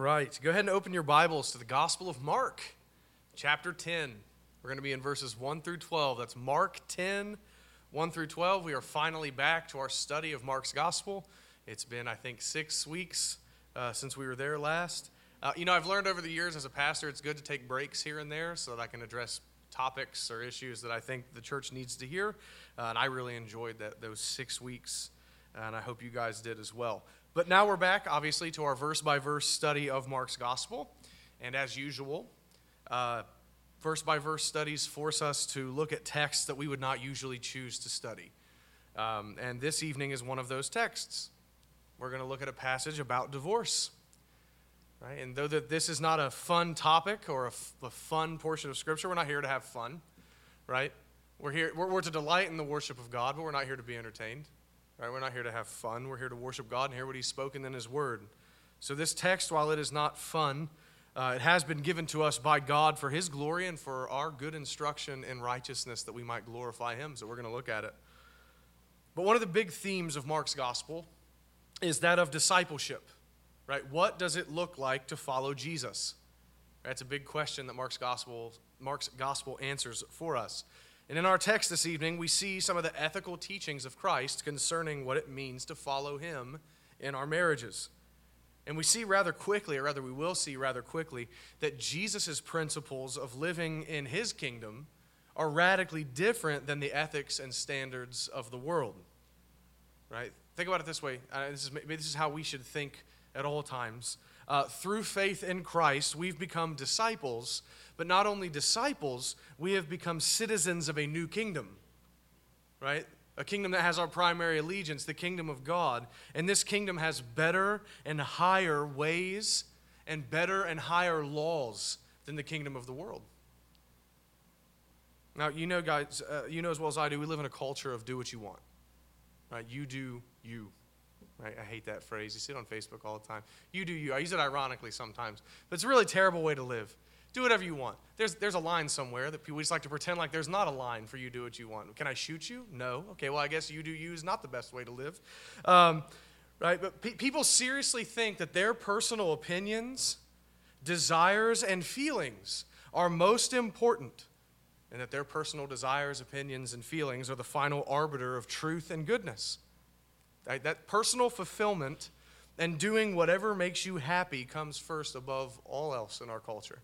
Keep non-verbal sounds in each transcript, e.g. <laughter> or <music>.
right. Go ahead and open your Bibles to the Gospel of Mark, chapter 10. We're going to be in verses 1 through 12. That's Mark 10, 1 through 12. We are finally back to our study of Mark's Gospel. It's been, I think, six weeks uh, since we were there last. Uh, you know, I've learned over the years as a pastor, it's good to take breaks here and there so that I can address topics or issues that I think the church needs to hear. Uh, and I really enjoyed that, those six weeks, and I hope you guys did as well. But now we're back, obviously, to our verse by verse study of Mark's gospel. And as usual, uh, verse by verse studies force us to look at texts that we would not usually choose to study. Um, and this evening is one of those texts. We're going to look at a passage about divorce. Right? And though that this is not a fun topic or a, f- a fun portion of Scripture, we're not here to have fun, right? We're here we're, we're to delight in the worship of God, but we're not here to be entertained. Right? We're not here to have fun. We're here to worship God and hear what He's spoken in His Word. So, this text, while it is not fun, uh, it has been given to us by God for His glory and for our good instruction in righteousness that we might glorify Him. So, we're going to look at it. But one of the big themes of Mark's gospel is that of discipleship. Right? What does it look like to follow Jesus? That's a big question that Mark's gospel, Mark's gospel answers for us. And in our text this evening, we see some of the ethical teachings of Christ concerning what it means to follow him in our marriages. And we see rather quickly, or rather, we will see rather quickly, that Jesus' principles of living in his kingdom are radically different than the ethics and standards of the world. Right? Think about it this way. Uh, this, is, this is how we should think at all times. Uh, through faith in Christ, we've become disciples but not only disciples, we have become citizens of a new kingdom, right? A kingdom that has our primary allegiance, the kingdom of God. And this kingdom has better and higher ways and better and higher laws than the kingdom of the world. Now, you know, guys, uh, you know as well as I do, we live in a culture of do what you want, right? You do you. Right? I hate that phrase. You see it on Facebook all the time. You do you. I use it ironically sometimes, but it's a really terrible way to live. Do whatever you want. There's, there's a line somewhere that people just like to pretend like there's not a line for you do what you want. Can I shoot you? No. Okay, well, I guess you do you is not the best way to live. Um, right? But pe- people seriously think that their personal opinions, desires, and feelings are most important, and that their personal desires, opinions, and feelings are the final arbiter of truth and goodness. Right? That personal fulfillment and doing whatever makes you happy comes first above all else in our culture.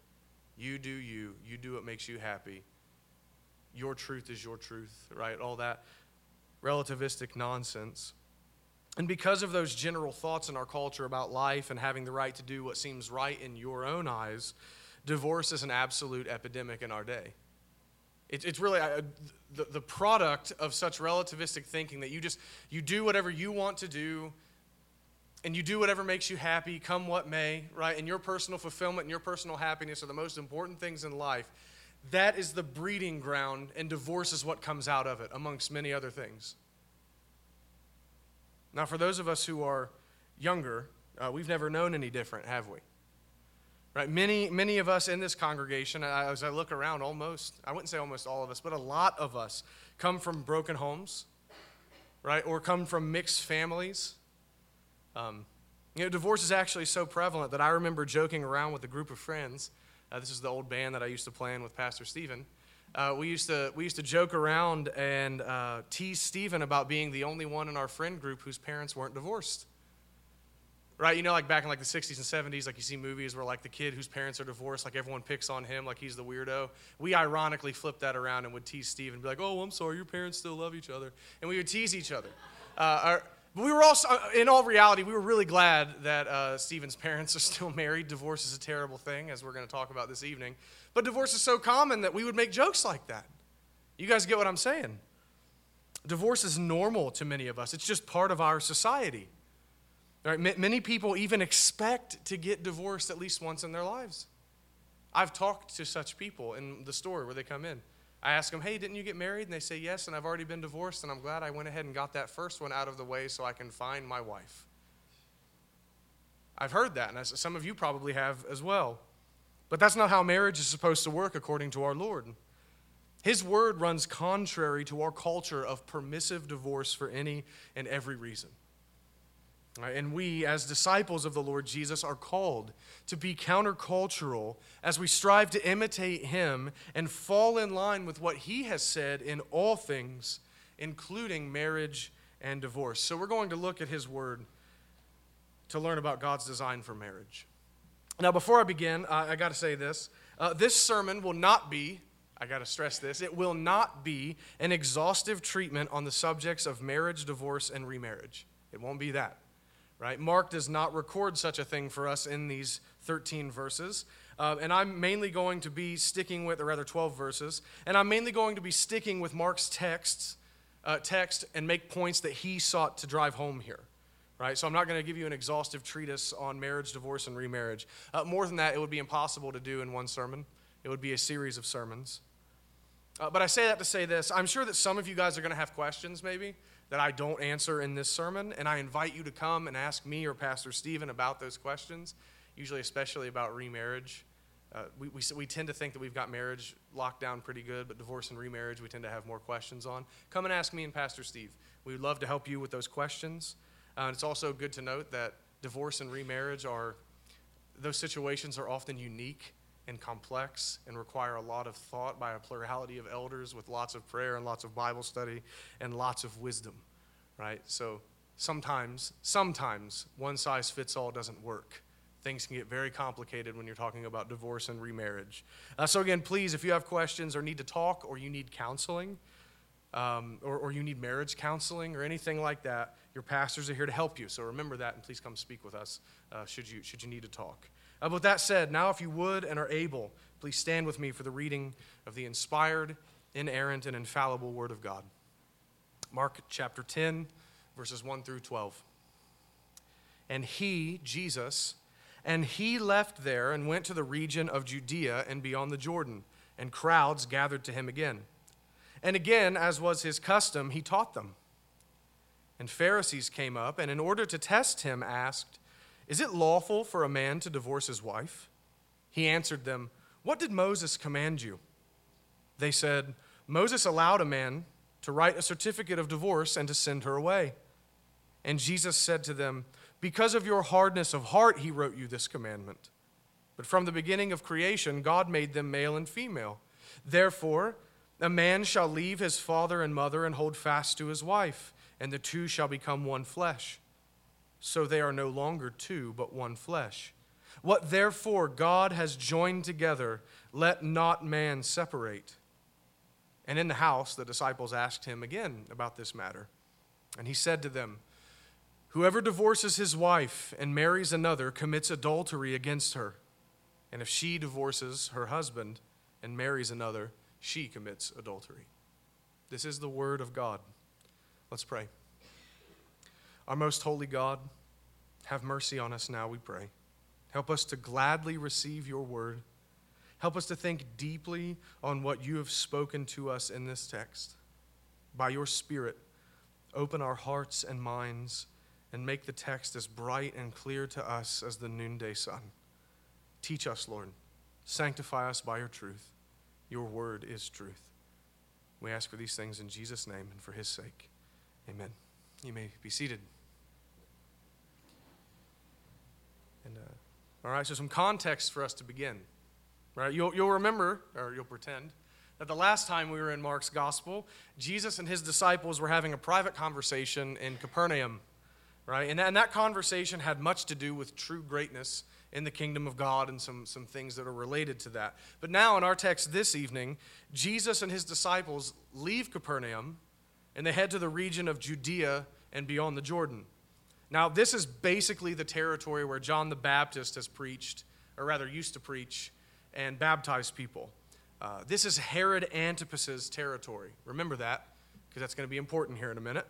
You do you. You do what makes you happy. Your truth is your truth, right? All that relativistic nonsense. And because of those general thoughts in our culture about life and having the right to do what seems right in your own eyes, divorce is an absolute epidemic in our day. It, it's really uh, the, the product of such relativistic thinking that you just you do whatever you want to do and you do whatever makes you happy, come what may, right? And your personal fulfillment and your personal happiness are the most important things in life. That is the breeding ground, and divorce is what comes out of it, amongst many other things. Now, for those of us who are younger, uh, we've never known any different, have we? Right? Many, many of us in this congregation, as I look around, almost, I wouldn't say almost all of us, but a lot of us come from broken homes, right? Or come from mixed families um, you know, divorce is actually so prevalent that I remember joking around with a group of friends. Uh, this is the old band that I used to play in with Pastor Stephen. Uh, we, used to, we used to joke around and uh, tease Stephen about being the only one in our friend group whose parents weren't divorced. Right? You know, like back in like the 60s and 70s, like you see movies where like the kid whose parents are divorced, like everyone picks on him like he's the weirdo. We ironically flipped that around and would tease Stephen, be like, oh, I'm sorry, your parents still love each other. And we would tease each other. Uh, our, but we were also, uh, in all reality, we were really glad that uh, Stephen's parents are still married. Divorce is a terrible thing, as we're going to talk about this evening. But divorce is so common that we would make jokes like that. You guys get what I'm saying? Divorce is normal to many of us, it's just part of our society. Right? Many people even expect to get divorced at least once in their lives. I've talked to such people in the store where they come in. I ask them, hey, didn't you get married? And they say, yes, and I've already been divorced, and I'm glad I went ahead and got that first one out of the way so I can find my wife. I've heard that, and some of you probably have as well. But that's not how marriage is supposed to work according to our Lord. His word runs contrary to our culture of permissive divorce for any and every reason. Right? And we, as disciples of the Lord Jesus, are called to be countercultural as we strive to imitate him and fall in line with what he has said in all things, including marriage and divorce. So we're going to look at his word to learn about God's design for marriage. Now, before I begin, uh, I got to say this. Uh, this sermon will not be, I got to stress this, it will not be an exhaustive treatment on the subjects of marriage, divorce, and remarriage. It won't be that right? Mark does not record such a thing for us in these 13 verses. Uh, and I'm mainly going to be sticking with, or rather 12 verses, and I'm mainly going to be sticking with Mark's texts, uh, text and make points that he sought to drive home here. Right? So I'm not going to give you an exhaustive treatise on marriage, divorce, and remarriage. Uh, more than that, it would be impossible to do in one sermon. It would be a series of sermons. Uh, but I say that to say this I'm sure that some of you guys are going to have questions, maybe that I don't answer in this sermon, and I invite you to come and ask me or Pastor Stephen about those questions, usually, especially about remarriage. Uh, we, we, we tend to think that we've got marriage locked down pretty good, but divorce and remarriage we tend to have more questions on. Come and ask me and Pastor Steve. We would love to help you with those questions. Uh, it's also good to note that divorce and remarriage are, those situations are often unique and complex and require a lot of thought by a plurality of elders with lots of prayer and lots of Bible study and lots of wisdom, right? So sometimes, sometimes one size fits all doesn't work. Things can get very complicated when you're talking about divorce and remarriage. Uh, so, again, please, if you have questions or need to talk or you need counseling, um, or, or you need marriage counseling or anything like that, your pastors are here to help you. So remember that and please come speak with us uh, should, you, should you need to talk. Uh, with that said, now if you would and are able, please stand with me for the reading of the inspired, inerrant, and infallible Word of God. Mark chapter 10, verses 1 through 12. And he, Jesus, and he left there and went to the region of Judea and beyond the Jordan, and crowds gathered to him again. And again, as was his custom, he taught them. And Pharisees came up, and in order to test him, asked, is it lawful for a man to divorce his wife? He answered them, What did Moses command you? They said, Moses allowed a man to write a certificate of divorce and to send her away. And Jesus said to them, Because of your hardness of heart, he wrote you this commandment. But from the beginning of creation, God made them male and female. Therefore, a man shall leave his father and mother and hold fast to his wife, and the two shall become one flesh so they are no longer two, but one flesh. What therefore God has joined together, let not man separate. And in the house, the disciples asked him again about this matter. And he said to them, Whoever divorces his wife and marries another commits adultery against her. And if she divorces her husband and marries another, she commits adultery. This is the word of God. Let's pray. Our most holy God, have mercy on us now, we pray. Help us to gladly receive your word. Help us to think deeply on what you have spoken to us in this text. By your Spirit, open our hearts and minds and make the text as bright and clear to us as the noonday sun. Teach us, Lord. Sanctify us by your truth. Your word is truth. We ask for these things in Jesus' name and for his sake. Amen. You may be seated. And, uh, all right, so some context for us to begin. Right? You'll, you'll remember, or you'll pretend, that the last time we were in Mark's gospel, Jesus and his disciples were having a private conversation in Capernaum. Right? And that, and that conversation had much to do with true greatness in the kingdom of God and some, some things that are related to that. But now, in our text this evening, Jesus and his disciples leave Capernaum and they head to the region of Judea and beyond the Jordan. Now, this is basically the territory where John the Baptist has preached, or rather used to preach, and baptize people. Uh, this is Herod Antipas's territory. Remember that, because that's going to be important here in a minute.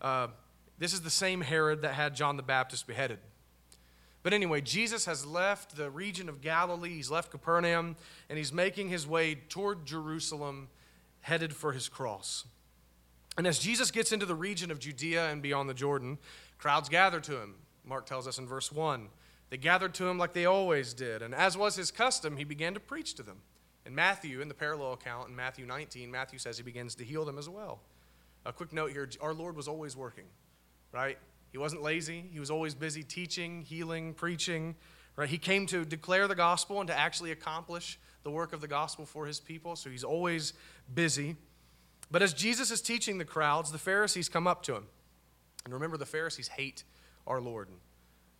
Uh, this is the same Herod that had John the Baptist beheaded. But anyway, Jesus has left the region of Galilee, he's left Capernaum, and he's making his way toward Jerusalem, headed for his cross. And as Jesus gets into the region of Judea and beyond the Jordan, Crowds gathered to him, Mark tells us in verse 1. They gathered to him like they always did, and as was his custom, he began to preach to them. In Matthew, in the parallel account, in Matthew 19, Matthew says he begins to heal them as well. A quick note here our Lord was always working, right? He wasn't lazy. He was always busy teaching, healing, preaching. Right? He came to declare the gospel and to actually accomplish the work of the gospel for his people. So he's always busy. But as Jesus is teaching the crowds, the Pharisees come up to him. And remember, the Pharisees hate our Lord.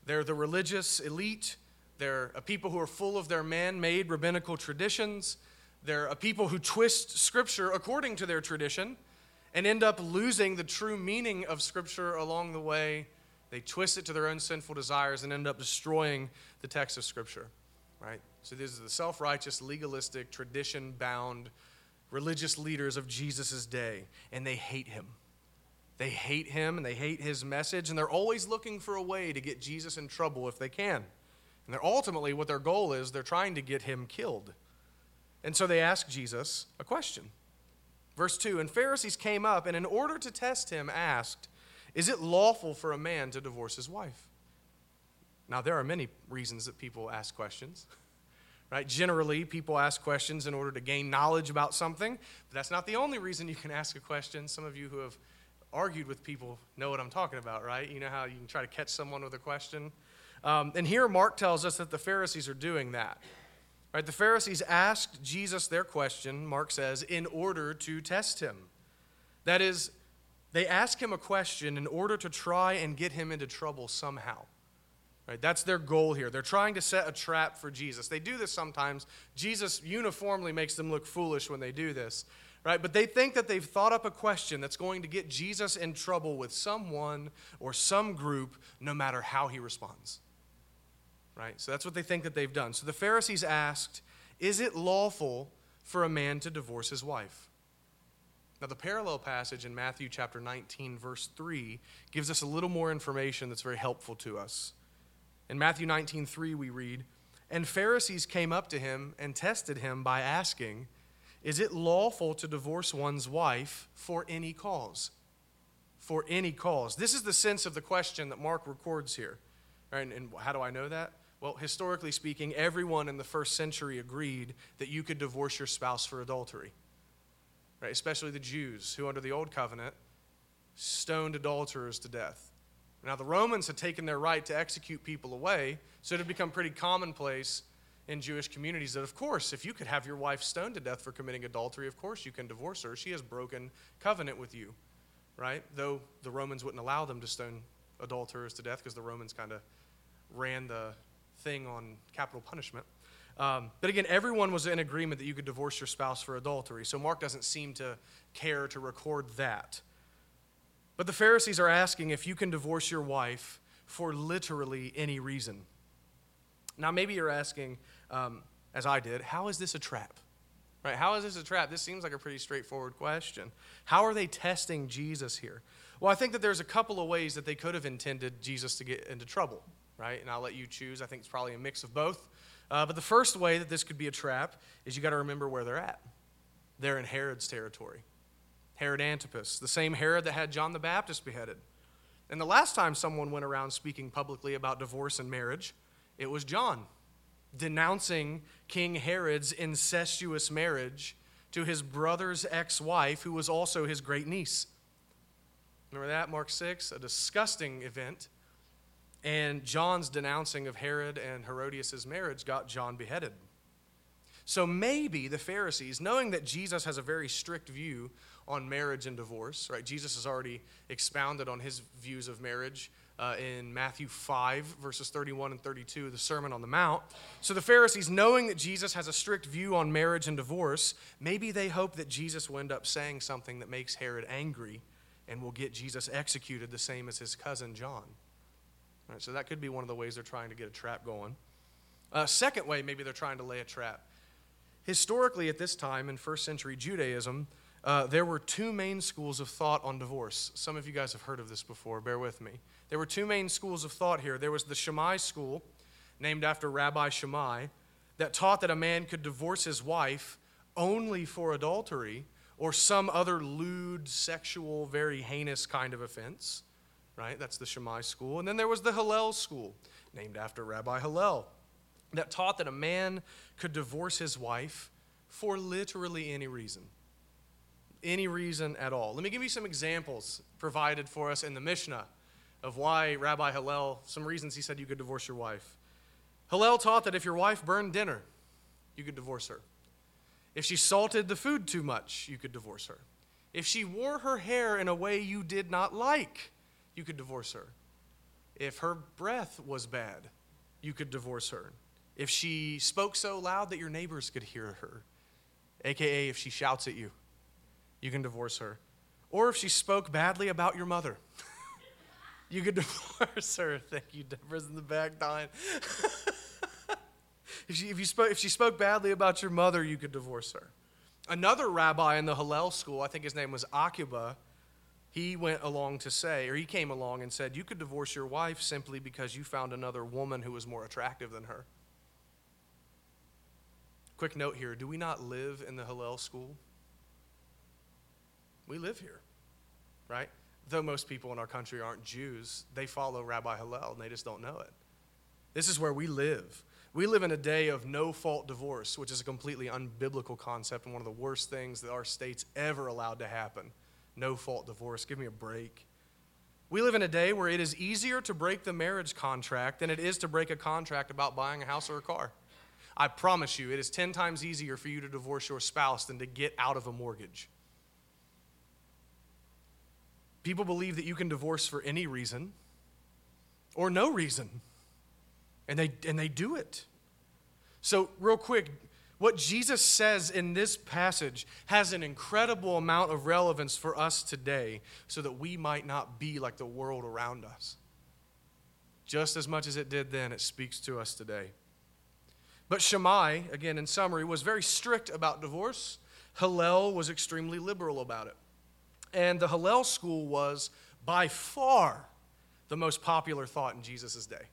They're the religious elite. They're a people who are full of their man made rabbinical traditions. They're a people who twist Scripture according to their tradition and end up losing the true meaning of Scripture along the way. They twist it to their own sinful desires and end up destroying the text of Scripture, right? So these are the self righteous, legalistic, tradition bound religious leaders of Jesus' day, and they hate him. They hate him and they hate his message, and they're always looking for a way to get Jesus in trouble if they can. And they're ultimately, what their goal is, they're trying to get him killed. And so they ask Jesus a question. Verse 2 And Pharisees came up, and in order to test him, asked, Is it lawful for a man to divorce his wife? Now, there are many reasons that people ask questions. <laughs> Right? Generally, people ask questions in order to gain knowledge about something, but that's not the only reason you can ask a question. Some of you who have argued with people know what I'm talking about, right? You know how you can try to catch someone with a question? Um, and here, Mark tells us that the Pharisees are doing that. Right? The Pharisees asked Jesus their question, Mark says, in order to test him. That is, they ask him a question in order to try and get him into trouble somehow. Right? That's their goal here. They're trying to set a trap for Jesus. They do this sometimes. Jesus uniformly makes them look foolish when they do this right? But they think that they've thought up a question that's going to get Jesus in trouble with someone or some group, no matter how he responds, right? So that's what they think that they've done. So the Pharisees asked, Is it lawful for a man to divorce his wife? Now, the parallel passage in Matthew chapter 19, verse 3, gives us a little more information that's very helpful to us. In Matthew 19, 3, we read, And Pharisees came up to him and tested him by asking, is it lawful to divorce one's wife for any cause? For any cause. This is the sense of the question that Mark records here. Right? And, how do I know that? Well, historically speaking, everyone in the first century agreed that you could divorce your spouse for adultery. Right? Especially the Jews, who under the Old Covenant stoned adulterers to death. Now, the Romans had taken their right to execute people away, so it had become pretty commonplace in Jewish communities that, of course, if you could have your wife stoned to death for committing adultery, of course you can divorce her. She has broken covenant with you, right? Though the Romans wouldn't allow them to stone adulterers to death because the Romans kind of ran the thing on capital punishment. Um, but again, everyone was in agreement that you could divorce your spouse for adultery. So Mark doesn't seem to care to record that. But the Pharisees are asking if you can divorce your wife for literally any reason. Now, maybe you're asking, um, as I did, how is this a trap? Right? How is this a trap? This seems like a pretty straightforward question. How are they testing Jesus here? Well, I think that there's a couple of ways that they could have intended Jesus to get into trouble, right? And I'll let you choose. I think it's probably a mix of both. Uh, but the first way that this could be a trap is you got to remember where they're at. They're in Herod's territory. Herod Antipas, the same Herod that had John the Baptist beheaded. And the last time someone went around speaking publicly about divorce and marriage, it was John denouncing King Herod's incestuous marriage to his brother's ex wife, who was also his great niece. Remember that? Mark 6, a disgusting event. And John's denouncing of Herod and Herodias' marriage got John beheaded. So maybe the Pharisees, knowing that Jesus has a very strict view on marriage and divorce, right? Jesus has already expounded on his views of marriage uh, in Matthew 5, verses 31 and 32, the Sermon on the Mount. So the Pharisees, knowing that Jesus has a strict view on marriage and divorce, maybe they hope that Jesus will end up saying something that makes Herod angry and will get Jesus executed the same as his cousin John. so that could be one of the ways they're trying to get a trap going. Uh, second way, maybe they're trying to lay a trap. Historically, at this time in first century Judaism, uh, there were two main schools of thought on divorce. Some of you guys have heard of this before, bear with me. There were two main schools of thought here. There was the Shammai school, named after Rabbi Shammai, that taught that a man could divorce his wife only for adultery or some other lewd, sexual, very heinous kind of offense. Right? That's the Shammai school. And then there was the Hillel school, named after Rabbi Hillel, that taught that a man could divorce his wife for literally any reason. Any reason at all. Let me give you some examples provided for us in the Mishnah of why Rabbi Hillel, some reasons he said you could divorce your wife. Hillel taught that if your wife burned dinner, you could divorce her. If she salted the food too much, you could divorce her. If she wore her hair in a way you did not like, you could divorce her. If her breath was bad, you could divorce her. If she spoke so loud that your neighbors could hear her, aka if she shouts at you, you can divorce her. Or if she spoke badly about your mother, <laughs> you could <laughs> divorce her. Thank you, Deborah's in the back dying. <laughs> if, she, if, you spoke, if she spoke badly about your mother, you could divorce her. Another rabbi in the Hillel school, I think his name was Akiba, he went along to say, or he came along and said, you could divorce your wife simply because you found another woman who was more attractive than her. Quick note here do we not live in the Hillel school? We live here, right? Though most people in our country aren't Jews, they follow Rabbi Hillel and they just don't know it. This is where we live. We live in a day of no fault divorce, which is a completely unbiblical concept and one of the worst things that our state's ever allowed to happen. No fault divorce. Give me a break. We live in a day where it is easier to break the marriage contract than it is to break a contract about buying a house or a car. I promise you, it is 10 times easier for you to divorce your spouse than to get out of a mortgage. People believe that you can divorce for any reason or no reason, and they, and they do it. So, real quick, what Jesus says in this passage has an incredible amount of relevance for us today so that we might not be like the world around us. Just as much as it did then, it speaks to us today. But Shammai, again in summary, was very strict about divorce. Hillel was extremely liberal about it. And the Hillel school was by far the most popular thought in Jesus' day.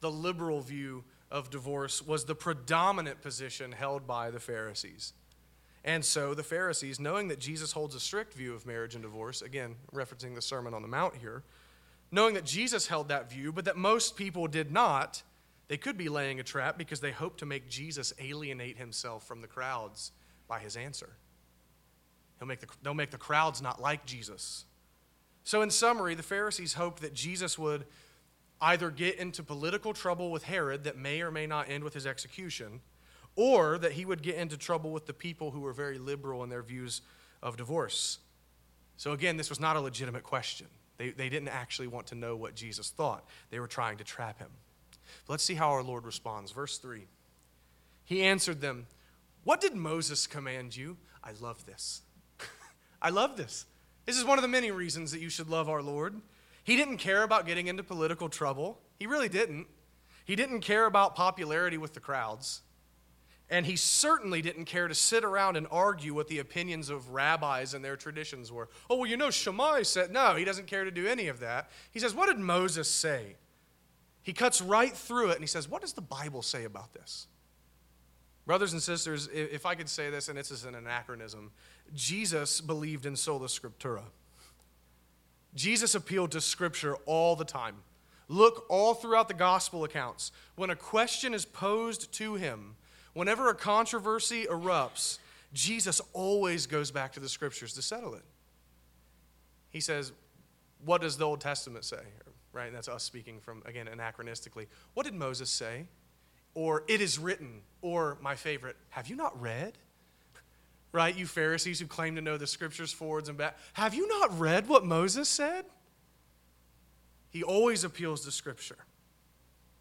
The liberal view of divorce was the predominant position held by the Pharisees. And so the Pharisees, knowing that Jesus holds a strict view of marriage and divorce, again, referencing the Sermon on the Mount here, knowing that Jesus held that view, but that most people did not, they could be laying a trap because they hoped to make Jesus alienate himself from the crowds by his answer. He'll make the, they'll make the crowds not like Jesus. So, in summary, the Pharisees hoped that Jesus would either get into political trouble with Herod that may or may not end with his execution, or that he would get into trouble with the people who were very liberal in their views of divorce. So, again, this was not a legitimate question. They, they didn't actually want to know what Jesus thought, they were trying to trap him. But let's see how our Lord responds. Verse 3 He answered them, What did Moses command you? I love this. I love this. This is one of the many reasons that you should love our Lord. He didn't care about getting into political trouble. He really didn't. He didn't care about popularity with the crowds. And he certainly didn't care to sit around and argue what the opinions of rabbis and their traditions were. Oh, well, you know, Shammai said, no, he doesn't care to do any of that. He says, What did Moses say? He cuts right through it and he says, What does the Bible say about this? Brothers and sisters, if I could say this, and this is an anachronism, Jesus believed in sola scriptura. Jesus appealed to Scripture all the time. Look all throughout the gospel accounts. When a question is posed to him, whenever a controversy erupts, Jesus always goes back to the Scriptures to settle it. He says, What does the Old Testament say? Right? And that's us speaking from, again, anachronistically. What did Moses say? or it is written, or my favorite, have you not read? Right, you Pharisees who claim to know the scriptures forwards and back, have you not read what Moses said? He always appeals to scripture.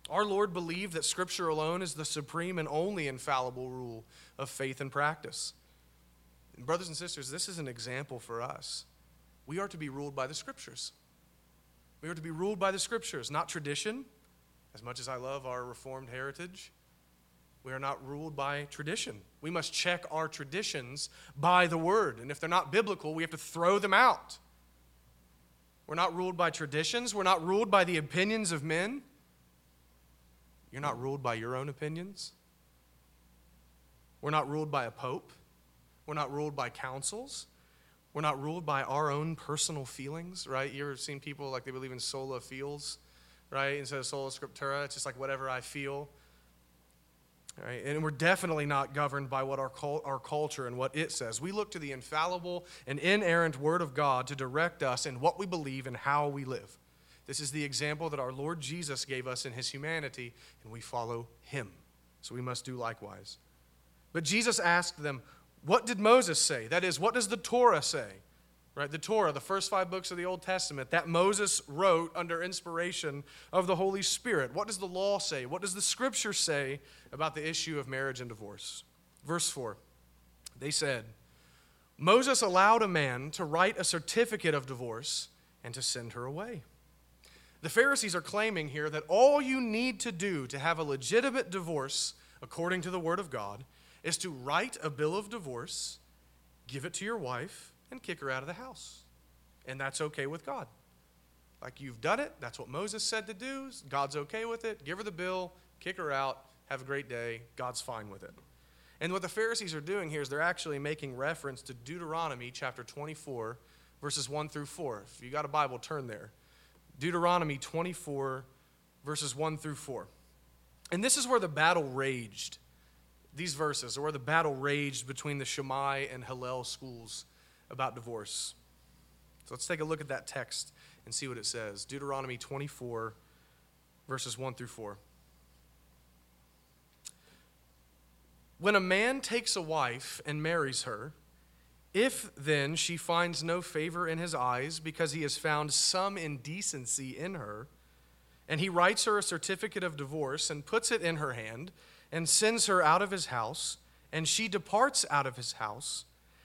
Our Lord believed that scripture alone is the supreme and only infallible rule of faith and practice. And brothers and sisters, this is an example for us. We are to be ruled by the scriptures. We are to be ruled by the scriptures, not tradition, as much as I love our Reformed heritage, we are not ruled by tradition. We must check our traditions by the Word. And if they're not biblical, we have to throw them out. We're not ruled by traditions. We're not ruled by the opinions of men. You're not ruled by your own opinions. We're not ruled by a pope. We're not ruled by councils. We're not ruled by our own personal feelings, right? You ever seen people like they believe in sola feels? right? Instead of sola scriptura, it's just like whatever I feel. Right? And we're definitely not governed by what our, our culture and what it says. We look to the infallible and inerrant Word of God to direct us in what we believe and how we live. This is the example that our Lord Jesus gave us in his humanity, and we follow him. So we must do likewise. But Jesus asked them, What did Moses say? That is, what does the Torah say? Right? The Torah, the first five books of the Old Testament, that Moses wrote under inspiration of the Holy Spirit. What does the law say? What does the scripture say about the issue of marriage and divorce? Verse 4 They said, Moses allowed a man to write a certificate of divorce and to send her away. The Pharisees are claiming here that all you need to do to have a legitimate divorce, according to the Word of God, is to write a bill of divorce, give it to your wife, and kick her out of the house. And that's okay with God. Like you've done it, that's what Moses said to do. God's okay with it. Give her the bill, kick her out, have a great day. God's fine with it. And what the Pharisees are doing here is they're actually making reference to Deuteronomy chapter 24, verses 1 through 4. If you got a Bible, turn there. Deuteronomy 24, verses 1 through 4. And this is where the battle raged. These verses are where the battle raged between the Shammai and Hillel schools about divorce. So let's take a look at that text and see what it says. Deuteronomy 24, verses 1 through 4. When a man takes a wife and marries her, if then she finds no favor in his eyes because he has found some indecency in her, and he writes her a certificate of divorce and puts it in her hand and sends her out of his house, and she departs out of his house,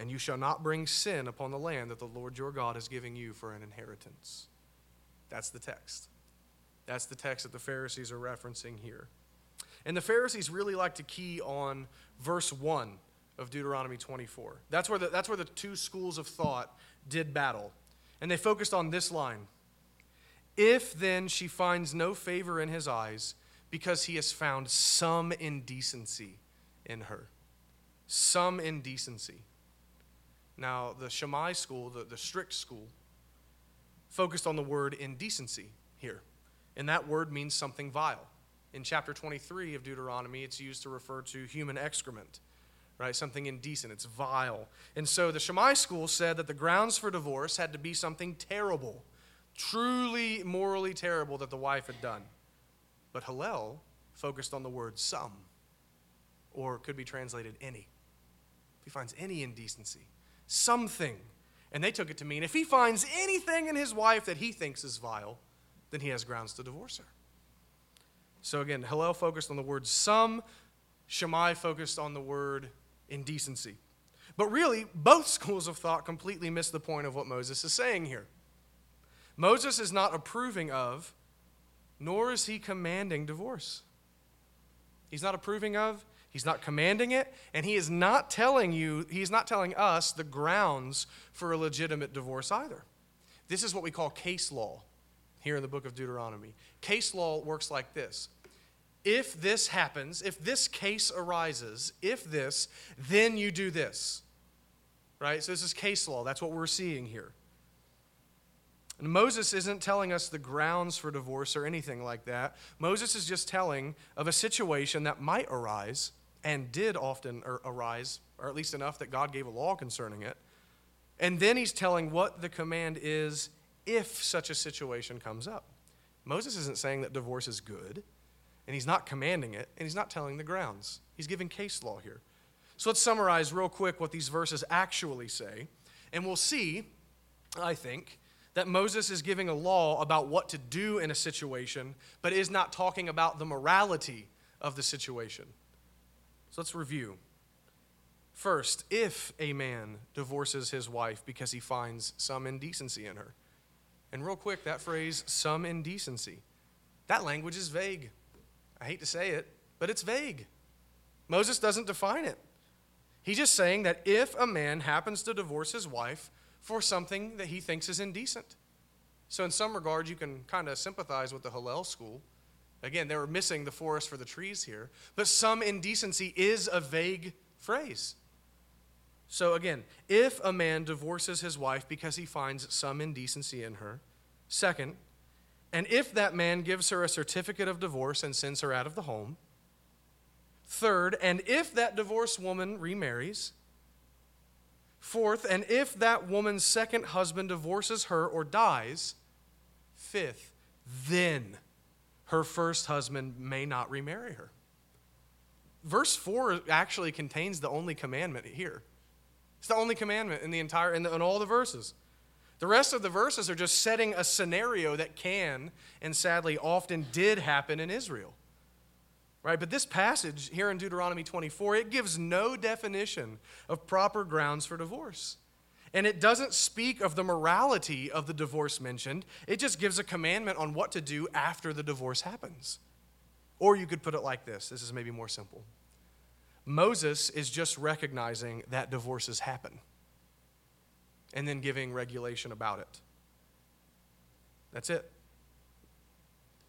And you shall not bring sin upon the land that the Lord your God is giving you for an inheritance. That's the text. That's the text that the Pharisees are referencing here. And the Pharisees really like to key on verse 1 of Deuteronomy 24. That's where the, that's where the two schools of thought did battle. And they focused on this line If then she finds no favor in his eyes, because he has found some indecency in her. Some indecency. Now, the Shammai school, the, the strict school, focused on the word indecency here. And that word means something vile. In chapter 23 of Deuteronomy, it's used to refer to human excrement right? Something indecent, it's vile. And so the Shammai school said that the grounds for divorce had to be something terrible, truly morally terrible that the wife had done. But Hillel focused on the word some, or could be translated any. If he finds any indecency, something. And they took it to mean if he finds anything in his wife that he thinks is vile, then he has grounds to divorce her. So again, Hillel focused on the word some, Shammai focused on the word indecency. But really, both <laughs> schools of thought completely miss the point of what Moses is saying here. Moses is not approving of, nor is he commanding divorce. He's not approving of, he's not commanding it, and he is not telling you, he's not telling us the grounds for a legitimate divorce either. This is what we call case law here in the book of Deuteronomy. Case law works like this if this happens, if this case arises, if this, then you do this. Right? So this is case law. That's what we're seeing here. And Moses isn't telling us the grounds for divorce or anything like that. Moses is just telling of a situation that might arise and did often arise, or at least enough that God gave a law concerning it. And then he's telling what the command is if such a situation comes up. Moses isn't saying that divorce is good and he's not commanding it, and he's not telling the grounds. He's giving case law here. So let's summarize real quick what these verses actually say, and we'll see, I think, that Moses is giving a law about what to do in a situation, but is not talking about the morality of the situation. So let's review. First, if a man divorces his wife because he finds some indecency in her. And real quick, that phrase, some indecency, that language is vague. I hate to say it, but it's vague. Moses doesn't define it. He's just saying that if a man happens to divorce his wife for something that he thinks is indecent. So, in some regards, you can kind of sympathize with the Hillel school Again, they were missing the forest for the trees here. But some indecency is a vague phrase. So again, if a man divorces his wife because he finds some indecency in her, second, and if that man gives her a certificate of divorce and sends her out of the home, third, and if that divorced woman remarries, fourth, and if that woman's second husband divorces her or dies, fifth, then her first husband may not remarry her. Verse 4 actually contains the only commandment here. It's the only commandment in the entire in, the, in all the verses. The rest of the verses are just setting a scenario that can and sadly often did happen in Israel. Right? But this passage here in Deuteronomy 24, it gives no definition of proper grounds for divorce. And it doesn't speak of the morality of the divorce mentioned. It just gives a commandment on what to do after the divorce happens. Or you could put it like this this is maybe more simple. Moses is just recognizing that divorces happen and then giving regulation about it. That's it.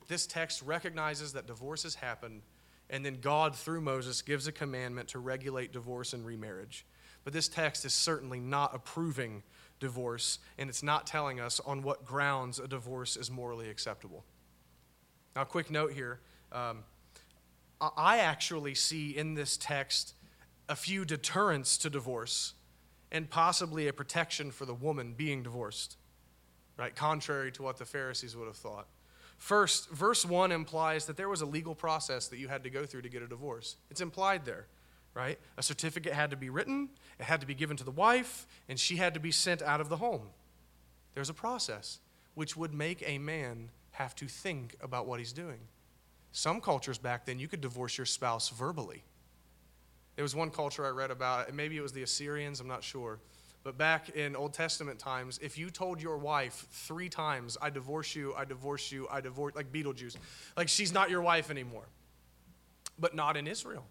This text recognizes that divorces happen, and then God, through Moses, gives a commandment to regulate divorce and remarriage. But this text is certainly not approving divorce, and it's not telling us on what grounds a divorce is morally acceptable. Now, quick note here. Um, I actually see in this text a few deterrents to divorce and possibly a protection for the woman being divorced, right? Contrary to what the Pharisees would have thought. First, verse 1 implies that there was a legal process that you had to go through to get a divorce. It's implied there, right? A certificate had to be written, it had to be given to the wife, and she had to be sent out of the home. There's a process which would make a man have to think about what he's doing. Some cultures back then, you could divorce your spouse verbally. There was one culture I read about, and maybe it was the Assyrians, I'm not sure. But back in Old Testament times, if you told your wife three times, I divorce you, I divorce you, I divorce, like Beetlejuice, like she's not your wife anymore. But not in Israel.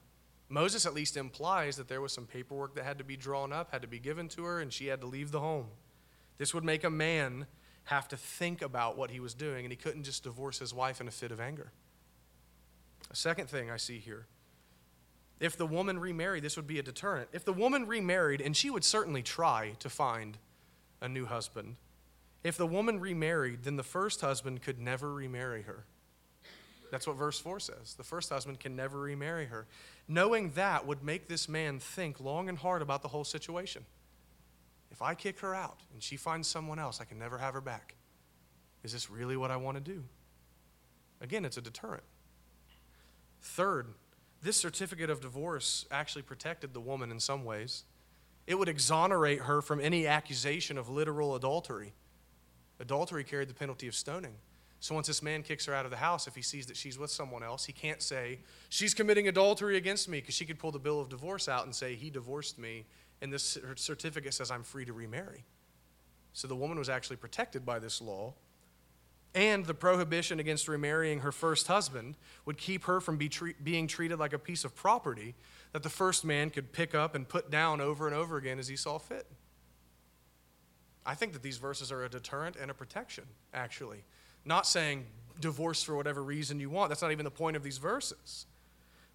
Moses at least implies that there was some paperwork that had to be drawn up, had to be given to her, and she had to leave the home. This would make a man have to think about what he was doing, and he couldn't just divorce his wife in a fit of anger. A second thing I see here if the woman remarried, this would be a deterrent. If the woman remarried, and she would certainly try to find a new husband, if the woman remarried, then the first husband could never remarry her. That's what verse 4 says. The first husband can never remarry her. Knowing that would make this man think long and hard about the whole situation. If I kick her out and she finds someone else, I can never have her back. Is this really what I want to do? Again, it's a deterrent. Third, this certificate of divorce actually protected the woman in some ways. It would exonerate her from any accusation of literal adultery. Adultery carried the penalty of stoning. So once this man kicks her out of the house, if he sees that she's with someone else, he can't say, She's committing adultery against me, because she could pull the bill of divorce out and say, He divorced me, and this certificate says I'm free to remarry. So the woman was actually protected by this law and the prohibition against remarrying her first husband would keep her from be treat, being treated like a piece of property that the first man could pick up and put down over and over again as he saw fit. I think that these verses are a deterrent and a protection, actually. Not saying divorce for whatever reason you want. That's not even the point of these verses.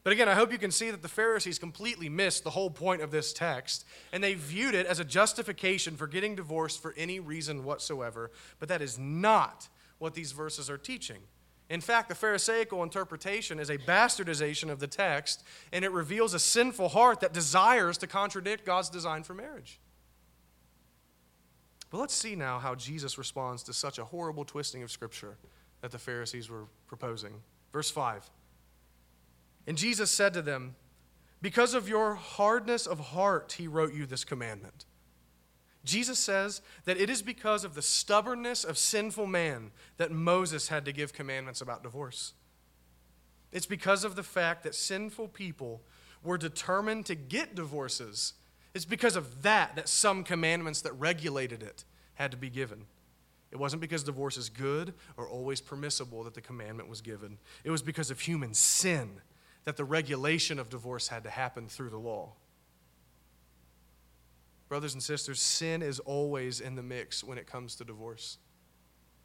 But again, I hope you can see that the Pharisees completely missed the whole point of this text, and they viewed it as a justification for getting divorced for any reason whatsoever. But that is not what these verses are teaching. In fact, the Pharisaical interpretation is a bastardization of the text, and it reveals a sinful heart that desires to contradict God's design for marriage. But let's see now how Jesus responds to such a horrible twisting of Scripture that the Pharisees were proposing. Verse 5 And Jesus said to them, Because of your hardness of heart, he wrote you this commandment. Jesus says that it is because of the stubbornness of sinful man that Moses had to give commandments about divorce. It's because of the fact that sinful people were determined to get divorces. It's because of that that some commandments that regulated it had to be given. It wasn't because divorce is good or always permissible that the commandment was given. It was because of human sin that the regulation of divorce had to happen through the law. Brothers and sisters, sin is always in the mix when it comes to divorce.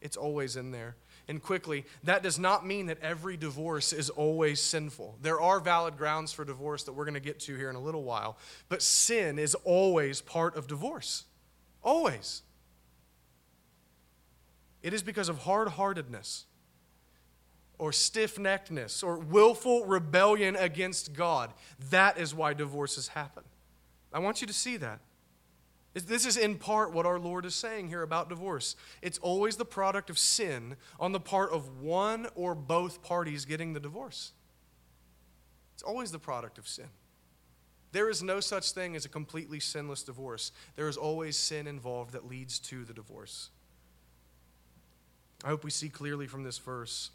It's always in there. And quickly, that does not mean that every divorce is always sinful. There are valid grounds for divorce that we're going to get to here in a little while, but sin is always part of divorce. Always. It is because of hard heartedness or stiff neckedness or willful rebellion against God. That is why divorces happen. I want you to see that. This is in part what our Lord is saying here about divorce. It's always the product of sin on the part of one or both parties getting the divorce. It's always the product of sin. There is no such thing as a completely sinless divorce. There is always sin involved that leads to the divorce. I hope we see clearly from this verse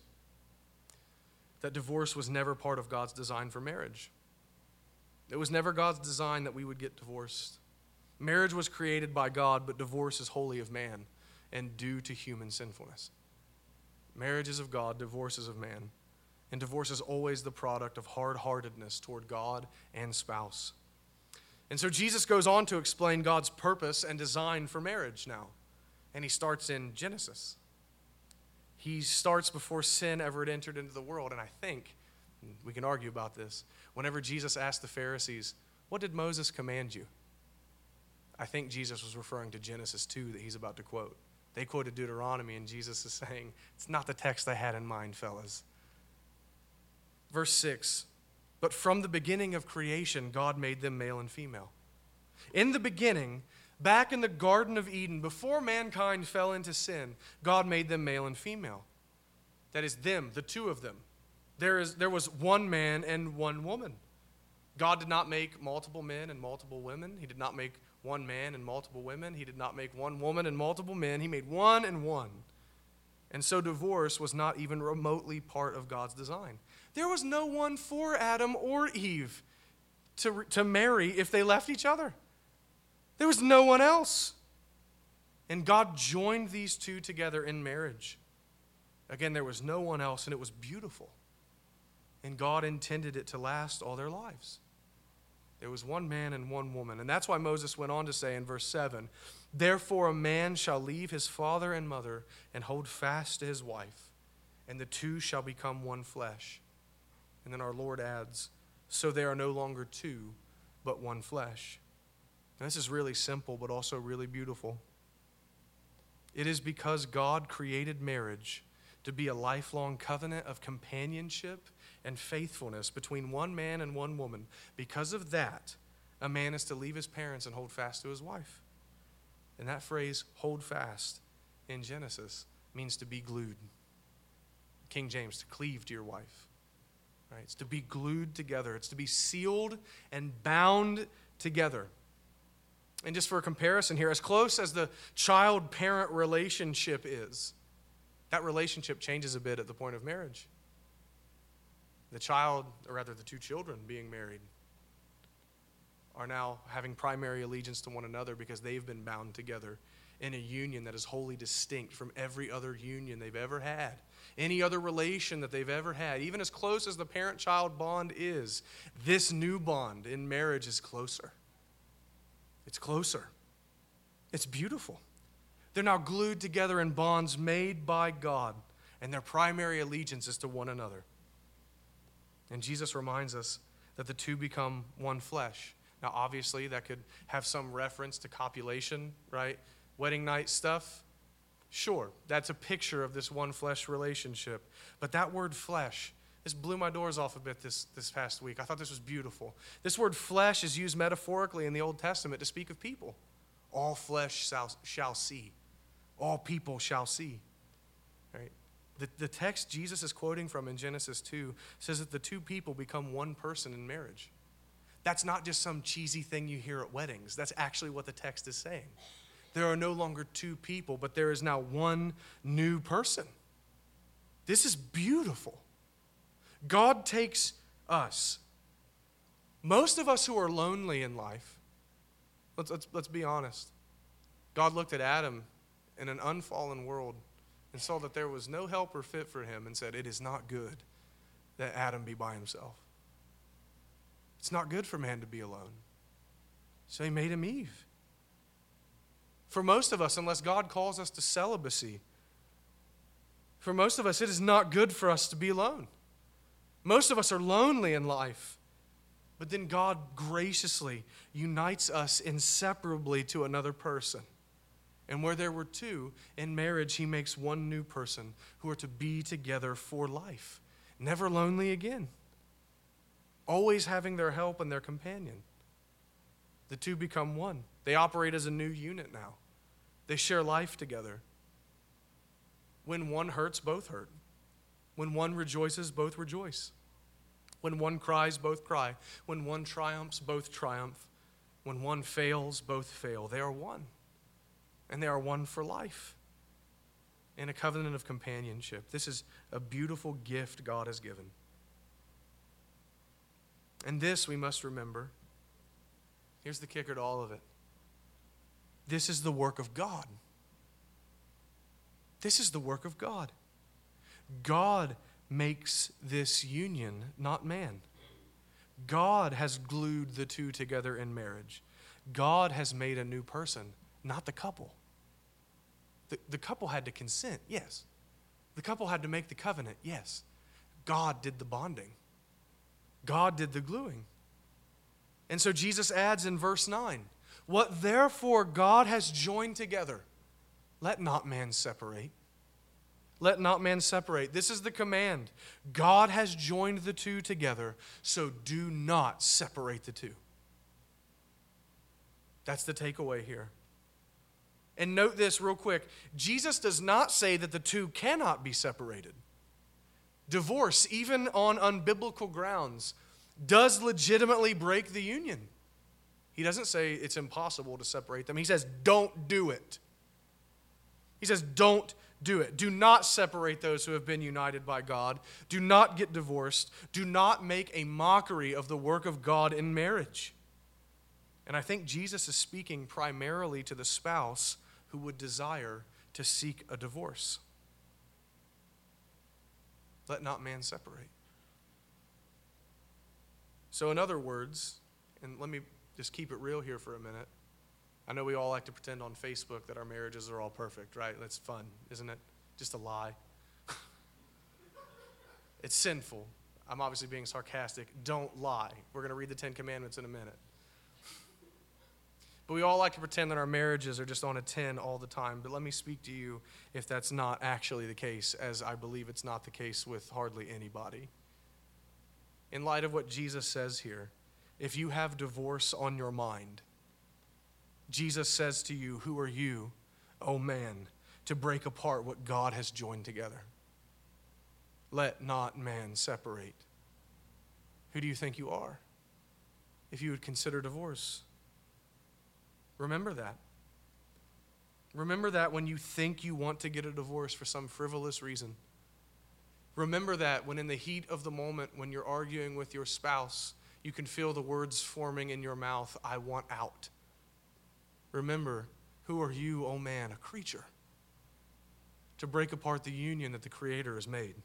that divorce was never part of God's design for marriage. It was never God's design that we would get divorced. Marriage was created by God, but divorce is wholly of man and due to human sinfulness. Marriage is of God, divorce is of man. And divorce is always the product of hard heartedness toward God and spouse. And so Jesus goes on to explain God's purpose and design for marriage now. And he starts in Genesis. He starts before sin ever had entered into the world. And I think, we can argue about this, whenever Jesus asked the Pharisees, What did Moses command you? I think Jesus was referring to Genesis 2 that he's about to quote. They quoted Deuteronomy, and Jesus is saying, It's not the text I had in mind, fellas. Verse 6 But from the beginning of creation, God made them male and female. In the beginning, back in the Garden of Eden, before mankind fell into sin, God made them male and female. That is, them, the two of them. There, is, there was one man and one woman. God did not make multiple men and multiple women. He did not make one man and multiple women. He did not make one woman and multiple men. He made one and one. And so divorce was not even remotely part of God's design. There was no one for Adam or Eve to, to marry if they left each other. There was no one else. And God joined these two together in marriage. Again, there was no one else, and it was beautiful. And God intended it to last all their lives. There was one man and one woman. And that's why Moses went on to say in verse 7 Therefore, a man shall leave his father and mother and hold fast to his wife, and the two shall become one flesh. And then our Lord adds, So they are no longer two, but one flesh. And this is really simple, but also really beautiful. It is because God created marriage to be a lifelong covenant of companionship and faithfulness between one man and one woman. Because of that, a man is to leave his parents and hold fast to his wife. And that phrase, hold fast, in Genesis means to be glued. King James, to cleave to your wife. Right? It's to be glued together, it's to be sealed and bound together. And just for a comparison here, as close as the child parent relationship is, that relationship changes a bit at the point of marriage the child, or rather the two children being married, are now having primary allegiance to one another because they've been bound together in a union that is wholly distinct from every other union they've ever had, any other relation that they've ever had. Even as close as the parent child bond is, this new bond in marriage is closer. It's closer. It's beautiful. They're now glued together in bonds made by God, and their primary allegiance is to one another. And Jesus reminds us that the two become one flesh. Now, obviously, that could have some reference to copulation, right? Wedding night stuff. Sure, that's a picture of this one flesh relationship. But that word flesh, this blew my doors off a bit this, this past week. I thought this was beautiful. This word flesh is used metaphorically in the Old Testament to speak of people. All flesh shall, shall see, all people shall see. Right? The, the text Jesus is quoting from in Genesis 2 says that the two people become one person in marriage. That's not just some cheesy thing you hear at weddings. That's actually what the text is saying. There are no longer two people, but there is now one new person. This is beautiful. God takes us. Most of us who are lonely in life, let's, let's, let's be honest. God looked at Adam in an unfallen world and saw that there was no helper fit for him and said, It is not good that Adam be by himself. It's not good for man to be alone. So he made him Eve. For most of us, unless God calls us to celibacy, For most of us, it is not good for us to be alone. Most of us are lonely in life. But then God graciously unites us inseparably to another person. And where there were two in marriage, He makes one new person who are to be together for life, never lonely again, always having their help and their companion. The two become one. They operate as a new unit now, they share life together. When one hurts, both hurt. When one rejoices, both rejoice. When one cries, both cry. When one triumphs, both triumph. When one fails, both fail. They are one. And they are one for life in a covenant of companionship. This is a beautiful gift God has given. And this we must remember. Here's the kicker to all of it this is the work of God. This is the work of God. God makes this union, not man. God has glued the two together in marriage. God has made a new person, not the couple. The, the couple had to consent, yes. The couple had to make the covenant, yes. God did the bonding, God did the gluing. And so Jesus adds in verse 9 What therefore God has joined together, let not man separate. Let not man separate. This is the command. God has joined the two together, so do not separate the two. That's the takeaway here. And note this real quick Jesus does not say that the two cannot be separated. Divorce, even on unbiblical grounds, does legitimately break the union. He doesn't say it's impossible to separate them. He says, don't do it. He says, don't do it. Do not separate those who have been united by God. Do not get divorced. Do not make a mockery of the work of God in marriage. And I think Jesus is speaking primarily to the spouse who would desire to seek a divorce. Let not man separate. So, in other words, and let me just keep it real here for a minute. I know we all like to pretend on Facebook that our marriages are all perfect, right? That's fun, isn't it? Just a lie. <laughs> it's sinful. I'm obviously being sarcastic. Don't lie. We're going to read the Ten Commandments in a minute. But we all like to pretend that our marriages are just on a 10 all the time. But let me speak to you if that's not actually the case, as I believe it's not the case with hardly anybody. In light of what Jesus says here, if you have divorce on your mind, Jesus says to you, Who are you, oh man, to break apart what God has joined together? Let not man separate. Who do you think you are if you would consider divorce? Remember that. Remember that when you think you want to get a divorce for some frivolous reason. Remember that when, in the heat of the moment, when you're arguing with your spouse, you can feel the words forming in your mouth I want out. Remember, who are you, oh man, a creature, to break apart the union that the Creator has made?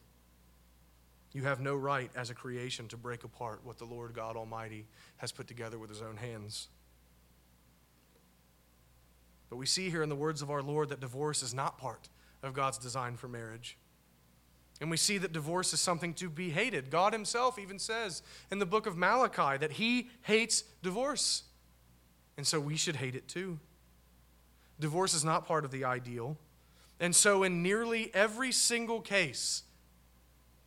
You have no right as a creation to break apart what the Lord God Almighty has put together with His own hands. But we see here in the words of our Lord that divorce is not part of God's design for marriage. And we see that divorce is something to be hated. God Himself even says in the book of Malachi that He hates divorce. And so we should hate it too. Divorce is not part of the ideal. And so, in nearly every single case,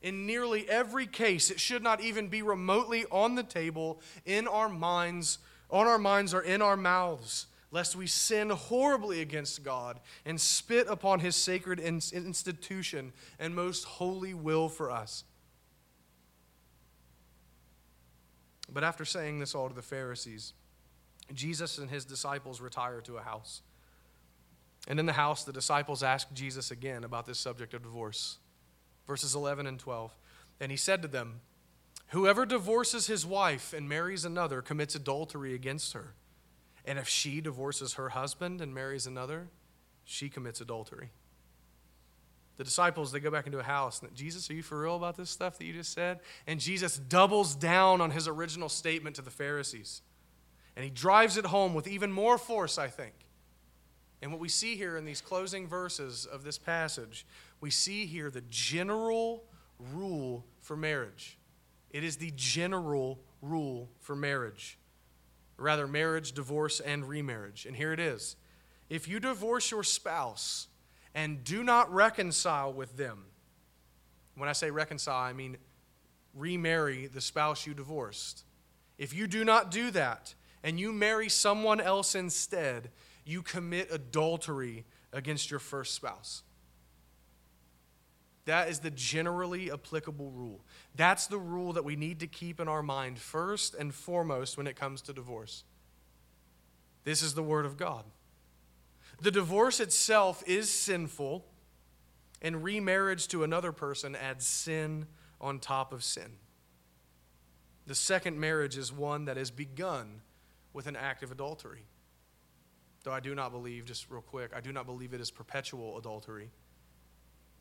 in nearly every case, it should not even be remotely on the table in our minds, on our minds or in our mouths, lest we sin horribly against God and spit upon his sacred institution and most holy will for us. But after saying this all to the Pharisees, Jesus and his disciples retire to a house. And in the house, the disciples ask Jesus again about this subject of divorce. Verses 11 and 12. And he said to them, Whoever divorces his wife and marries another commits adultery against her. And if she divorces her husband and marries another, she commits adultery. The disciples, they go back into a house. And Jesus, are you for real about this stuff that you just said? And Jesus doubles down on his original statement to the Pharisees. And he drives it home with even more force, I think. And what we see here in these closing verses of this passage, we see here the general rule for marriage. It is the general rule for marriage. Rather, marriage, divorce, and remarriage. And here it is if you divorce your spouse and do not reconcile with them, when I say reconcile, I mean remarry the spouse you divorced. If you do not do that and you marry someone else instead, you commit adultery against your first spouse. That is the generally applicable rule. That's the rule that we need to keep in our mind first and foremost when it comes to divorce. This is the Word of God. The divorce itself is sinful, and remarriage to another person adds sin on top of sin. The second marriage is one that is begun with an act of adultery. Though I do not believe, just real quick, I do not believe it is perpetual adultery.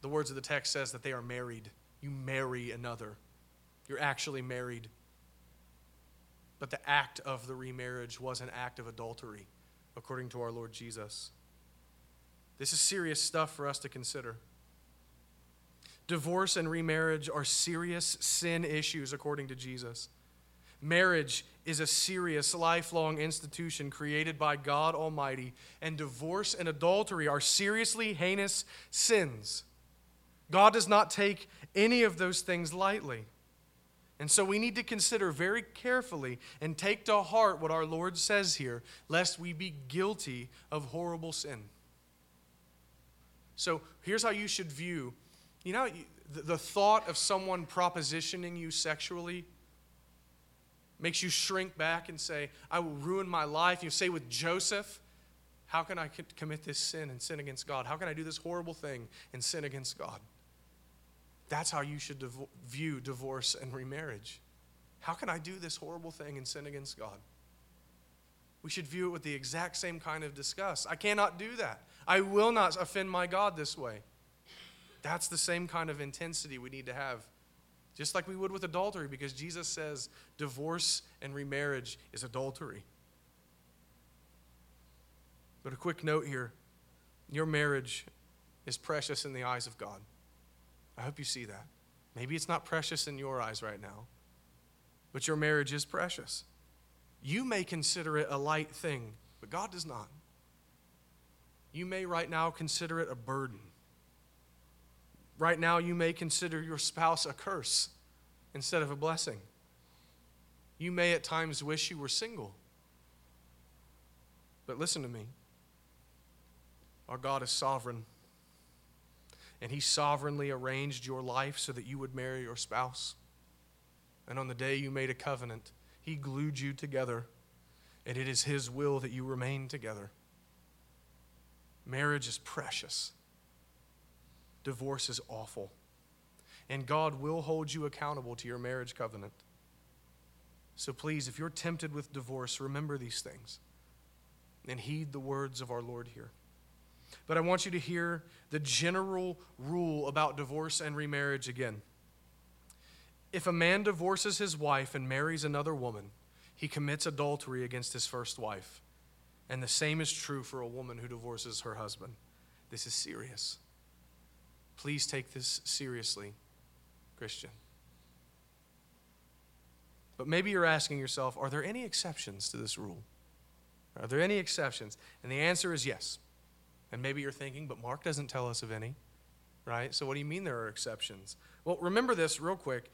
The words of the text says that they are married. You marry another. You're actually married. But the act of the remarriage was an act of adultery, according to our Lord Jesus. This is serious stuff for us to consider. Divorce and remarriage are serious sin issues, according to Jesus. Marriage is a serious, lifelong institution created by God Almighty, and divorce and adultery are seriously heinous sins. God does not take any of those things lightly. And so we need to consider very carefully and take to heart what our Lord says here, lest we be guilty of horrible sin. So here's how you should view you know, the thought of someone propositioning you sexually makes you shrink back and say, I will ruin my life. You say with Joseph, how can I commit this sin and sin against God? How can I do this horrible thing and sin against God? That's how you should devo- view divorce and remarriage. How can I do this horrible thing and sin against God? We should view it with the exact same kind of disgust. I cannot do that. I will not offend my God this way. That's the same kind of intensity we need to have, just like we would with adultery, because Jesus says divorce and remarriage is adultery. But a quick note here your marriage is precious in the eyes of God. I hope you see that. Maybe it's not precious in your eyes right now, but your marriage is precious. You may consider it a light thing, but God does not. You may right now consider it a burden. Right now, you may consider your spouse a curse instead of a blessing. You may at times wish you were single. But listen to me our God is sovereign, and He sovereignly arranged your life so that you would marry your spouse. And on the day you made a covenant, He glued you together, and it is His will that you remain together. Marriage is precious divorce is awful. And God will hold you accountable to your marriage covenant. So please, if you're tempted with divorce, remember these things and heed the words of our Lord here. But I want you to hear the general rule about divorce and remarriage again. If a man divorces his wife and marries another woman, he commits adultery against his first wife. And the same is true for a woman who divorces her husband. This is serious. Please take this seriously, Christian. But maybe you're asking yourself, are there any exceptions to this rule? Are there any exceptions? And the answer is yes. And maybe you're thinking, but Mark doesn't tell us of any, right? So what do you mean there are exceptions? Well, remember this real quick.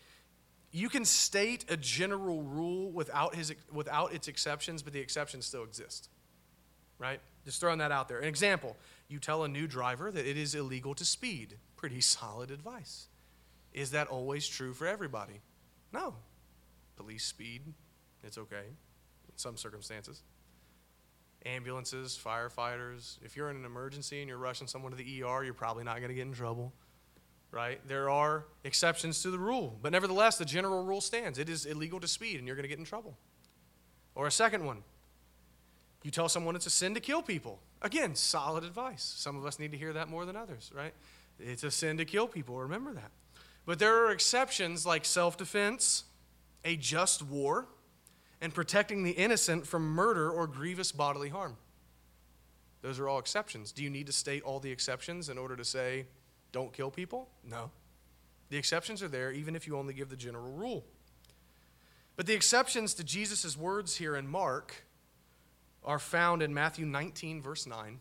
You can state a general rule without, his, without its exceptions, but the exceptions still exist, right? Just throwing that out there. An example you tell a new driver that it is illegal to speed pretty solid advice. Is that always true for everybody? No. Police speed, it's okay in some circumstances. Ambulances, firefighters, if you're in an emergency and you're rushing someone to the ER, you're probably not going to get in trouble, right? There are exceptions to the rule, but nevertheless, the general rule stands. It is illegal to speed and you're going to get in trouble. Or a second one you tell someone it's a sin to kill people. Again, solid advice. Some of us need to hear that more than others, right? It's a sin to kill people. Remember that. But there are exceptions like self defense, a just war, and protecting the innocent from murder or grievous bodily harm. Those are all exceptions. Do you need to state all the exceptions in order to say Don't kill people? No. The exceptions are there, even if you only give the general rule. But the exceptions to Jesus' words here in Mark are found in Matthew 19, verse 9,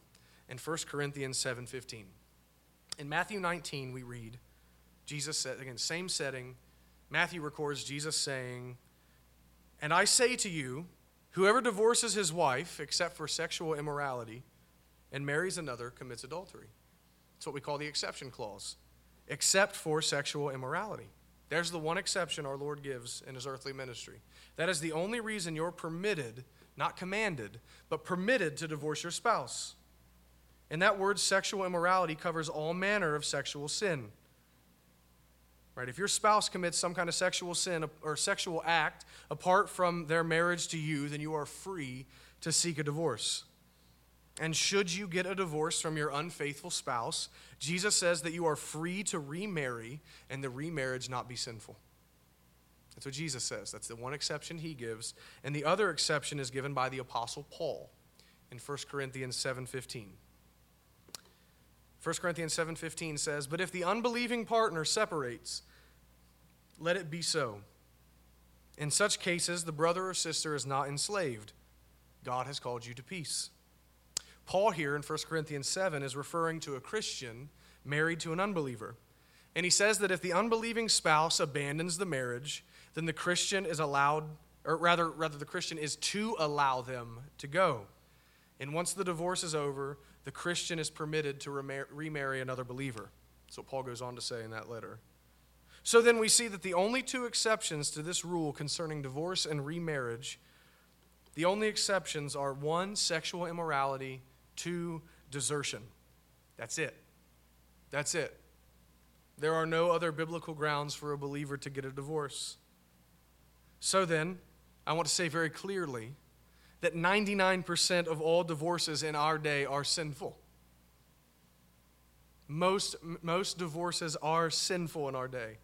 and 1 Corinthians 7, 15. In Matthew 19, we read, Jesus said, again, same setting. Matthew records Jesus saying, And I say to you, whoever divorces his wife, except for sexual immorality, and marries another, commits adultery. It's what we call the exception clause, except for sexual immorality. There's the one exception our Lord gives in his earthly ministry. That is the only reason you're permitted, not commanded, but permitted to divorce your spouse. And that word sexual immorality covers all manner of sexual sin. Right? If your spouse commits some kind of sexual sin or sexual act apart from their marriage to you, then you are free to seek a divorce. And should you get a divorce from your unfaithful spouse, Jesus says that you are free to remarry and the remarriage not be sinful. That's what Jesus says. That's the one exception he gives. And the other exception is given by the apostle Paul in 1 Corinthians 7:15. 1 Corinthians 7:15 says, "But if the unbelieving partner separates, let it be so. In such cases, the brother or sister is not enslaved. God has called you to peace." Paul here in 1 Corinthians 7 is referring to a Christian married to an unbeliever. And he says that if the unbelieving spouse abandons the marriage, then the Christian is allowed, or rather, rather the Christian is to allow them to go. And once the divorce is over, the Christian is permitted to remarry another believer. What Paul goes on to say in that letter. So then we see that the only two exceptions to this rule concerning divorce and remarriage, the only exceptions are one, sexual immorality, two, desertion. That's it. That's it. There are no other biblical grounds for a believer to get a divorce. So then, I want to say very clearly that 99% of all divorces in our day are sinful. Most, most divorces are sinful in our day.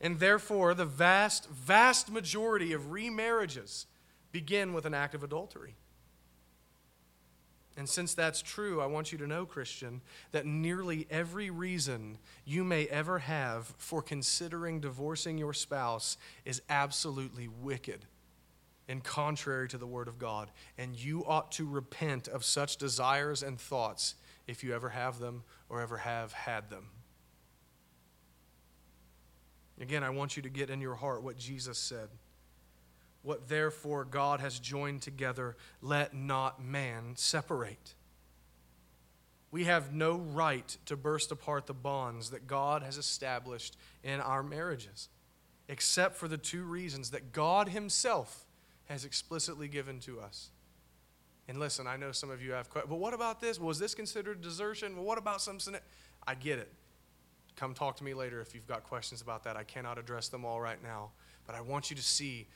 And therefore, the vast, vast majority of remarriages begin with an act of adultery. And since that's true, I want you to know, Christian, that nearly every reason you may ever have for considering divorcing your spouse is absolutely wicked and contrary to the Word of God. And you ought to repent of such desires and thoughts if you ever have them or ever have had them. Again, I want you to get in your heart what Jesus said. What therefore God has joined together, let not man separate. We have no right to burst apart the bonds that God has established in our marriages, except for the two reasons that God Himself has explicitly given to us. And listen, I know some of you have questions. But what about this? Was this considered desertion? Well, what about some? I get it. Come talk to me later if you've got questions about that. I cannot address them all right now. But I want you to see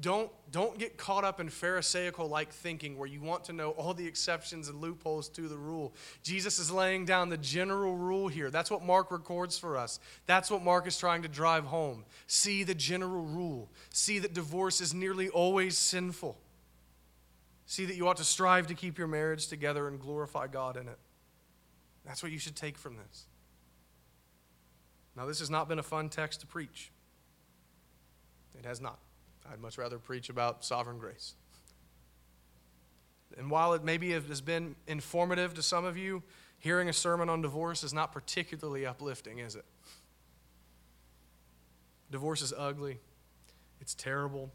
don't, don't get caught up in Pharisaical like thinking where you want to know all the exceptions and loopholes to the rule. Jesus is laying down the general rule here. That's what Mark records for us. That's what Mark is trying to drive home. See the general rule. See that divorce is nearly always sinful. See that you ought to strive to keep your marriage together and glorify God in it. That's what you should take from this. Now, this has not been a fun text to preach. It has not. I'd much rather preach about sovereign grace. And while it maybe has been informative to some of you, hearing a sermon on divorce is not particularly uplifting, is it? Divorce is ugly, it's terrible,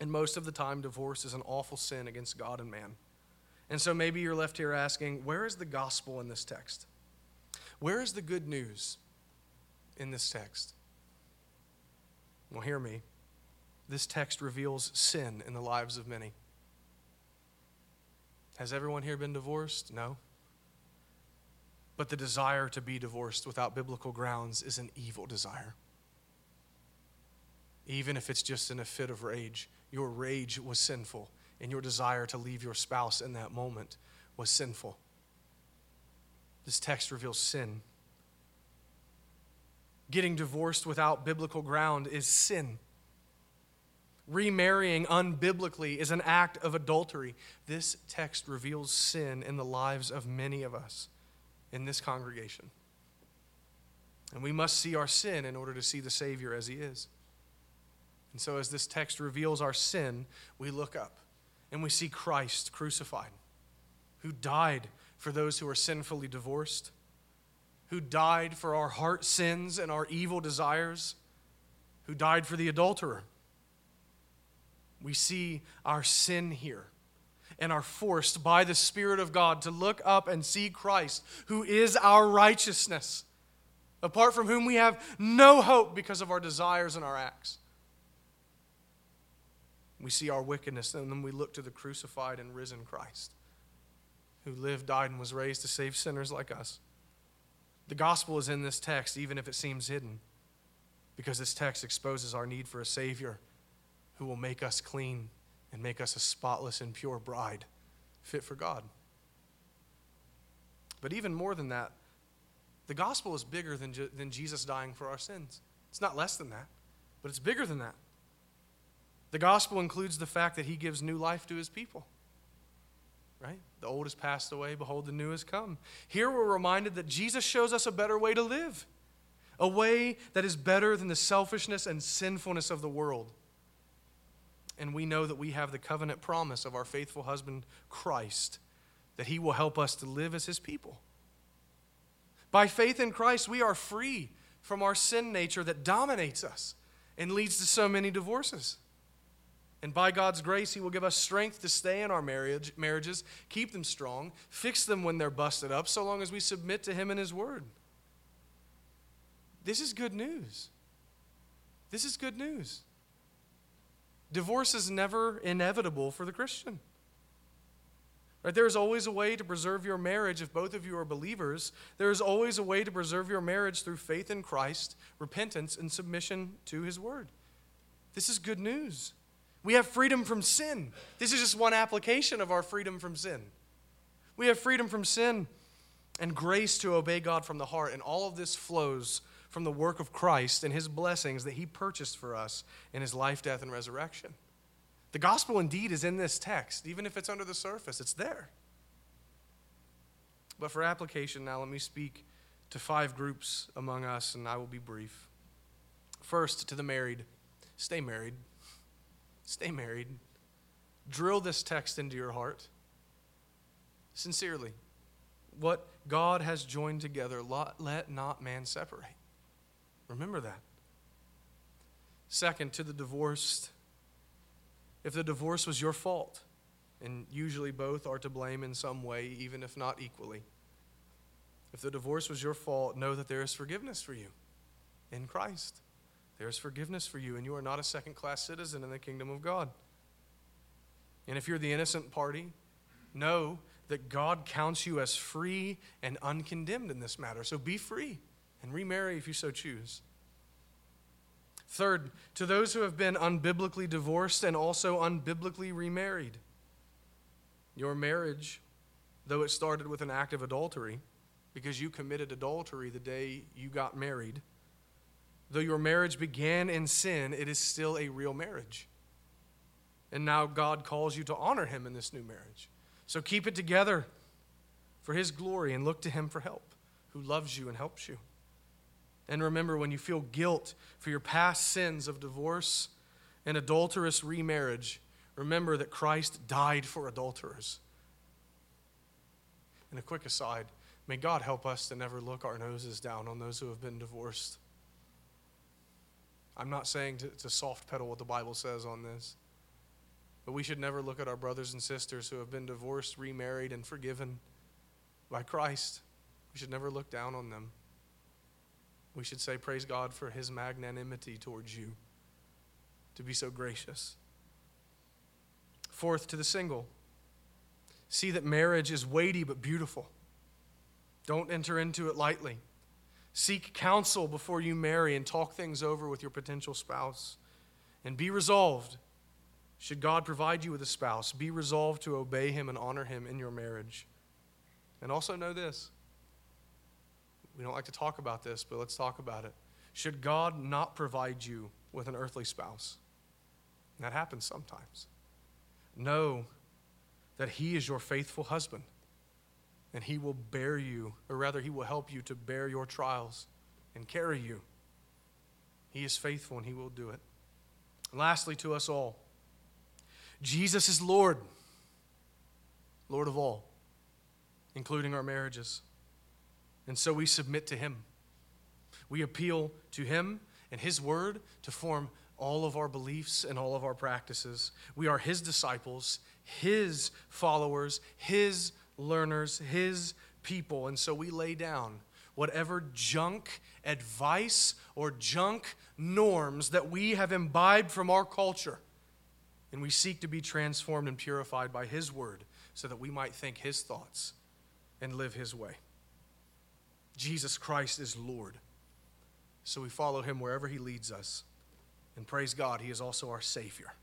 and most of the time, divorce is an awful sin against God and man. And so maybe you're left here asking, where is the gospel in this text? Where is the good news in this text? Well, hear me this text reveals sin in the lives of many. Has everyone here been divorced? No. But the desire to be divorced without biblical grounds is an evil desire. Even if it's just in a fit of rage, your rage was sinful, and your desire to leave your spouse in that moment was sinful. This text reveals sin. Getting divorced without biblical ground is sin remarrying unbiblically is an act of adultery. This text reveals sin in the lives of many of us in this congregation. And we must see our sin in order to see the Savior as He is. And so, as this text reveals our sin, we look up and we see Christ crucified, who died for those who are sinfully divorced, who died for our heart sins and our evil desires, who died for the adulterer. We see our sin here and are forced by the Spirit of God to look up and see Christ, who is our righteousness, apart from whom we have no hope because of our desires and our acts. We see our wickedness, and then we look to the crucified and risen Christ, who lived, died, and was raised to save sinners like us. The gospel is in this text, even if it seems hidden, because this text exposes our need for a Savior who will make us clean and make us a spotless and pure bride, fit for God. But even more than that, the gospel is bigger than, than Jesus dying for our sins. It's not less than that, but it's bigger than that. The gospel includes the fact that he gives new life to his people. Right? The old has passed away, behold, the new has come. Here we're reminded that Jesus shows us a better way to live, a way that is better than the selfishness and sinfulness of the world. And we know that we have the covenant promise of our faithful husband, Christ, that he will help us to live as his people. By faith in Christ, we are free from our sin nature that dominates us and leads to so many divorces. And by God's grace, He will give us strength to stay in our marriage, marriages, keep them strong, fix them when they're busted up, so long as we submit to Him and His Word. This is good news. This is good news. Divorce is never inevitable for the Christian. Right? There is always a way to preserve your marriage if both of you are believers. There is always a way to preserve your marriage through faith in Christ, repentance, and submission to His Word. This is good news. We have freedom from sin. This is just one application of our freedom from sin. We have freedom from sin and grace to obey God from the heart, and all of this flows from the work of Christ and his blessings that he purchased for us in his life, death, and resurrection. The gospel indeed is in this text, even if it's under the surface, it's there. But for application, now let me speak to five groups among us, and I will be brief. First, to the married, stay married. Stay married. Drill this text into your heart. Sincerely. What God has joined together, let not man separate. Remember that. Second, to the divorced. If the divorce was your fault, and usually both are to blame in some way, even if not equally. If the divorce was your fault, know that there is forgiveness for you in Christ. There is forgiveness for you, and you are not a second class citizen in the kingdom of God. And if you're the innocent party, know that God counts you as free and uncondemned in this matter. So be free and remarry if you so choose. Third, to those who have been unbiblically divorced and also unbiblically remarried, your marriage, though it started with an act of adultery, because you committed adultery the day you got married, Though your marriage began in sin, it is still a real marriage. And now God calls you to honor him in this new marriage. So keep it together for his glory and look to him for help, who loves you and helps you. And remember, when you feel guilt for your past sins of divorce and adulterous remarriage, remember that Christ died for adulterers. And a quick aside may God help us to never look our noses down on those who have been divorced. I'm not saying to, to soft pedal what the Bible says on this. But we should never look at our brothers and sisters who have been divorced, remarried, and forgiven by Christ. We should never look down on them. We should say, Praise God for his magnanimity towards you, to be so gracious. Fourth, to the single, see that marriage is weighty but beautiful. Don't enter into it lightly. Seek counsel before you marry and talk things over with your potential spouse. And be resolved, should God provide you with a spouse, be resolved to obey him and honor him in your marriage. And also know this we don't like to talk about this, but let's talk about it. Should God not provide you with an earthly spouse? And that happens sometimes. Know that He is your faithful husband and he will bear you, or rather, he will help you to bear your trials and carry you. He is faithful and He will do it. lastly, to us all, Jesus is Lord, Lord of all, including our marriages. And so we submit to Him. We appeal to Him and His Word to form all of our beliefs and all of our practices. We are His disciples, His followers, His learners, His people. And so we lay down whatever junk advice or junk norms that we have imbibed from our culture. And we seek to be transformed and purified by His Word so that we might think His thoughts and live His way. Jesus Christ is Lord. So we follow Him wherever He leads us. And praise God, He is also our Savior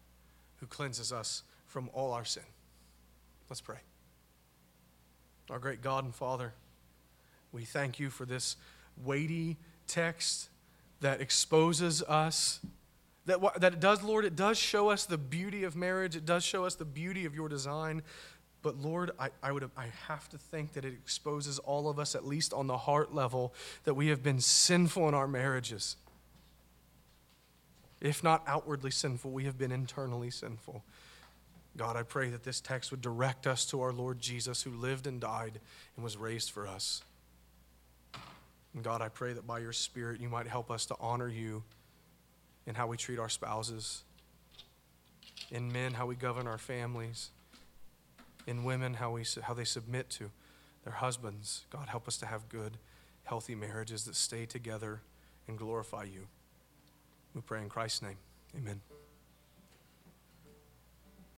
who cleanses us from all our sin. Let's pray. Our great God and Father, we thank you for this weighty text that exposes us. That, that it does, Lord, it does show us the beauty of marriage. It does show us the beauty of your design. But Lord, I, I, would, I have to think that it exposes all of us, at least on the heart level, that we have been sinful in our marriages. If not outwardly sinful, we have been internally sinful. God, I pray that this text would direct us to our Lord Jesus, who lived and died and was raised for us. And God, I pray that by your Spirit you might help us to honor you in how we treat our spouses, in men, how we govern our families, in women, how, we, how they submit to their husbands. God, help us to have good, healthy marriages that stay together and glorify you. We pray in Christ's name. Amen.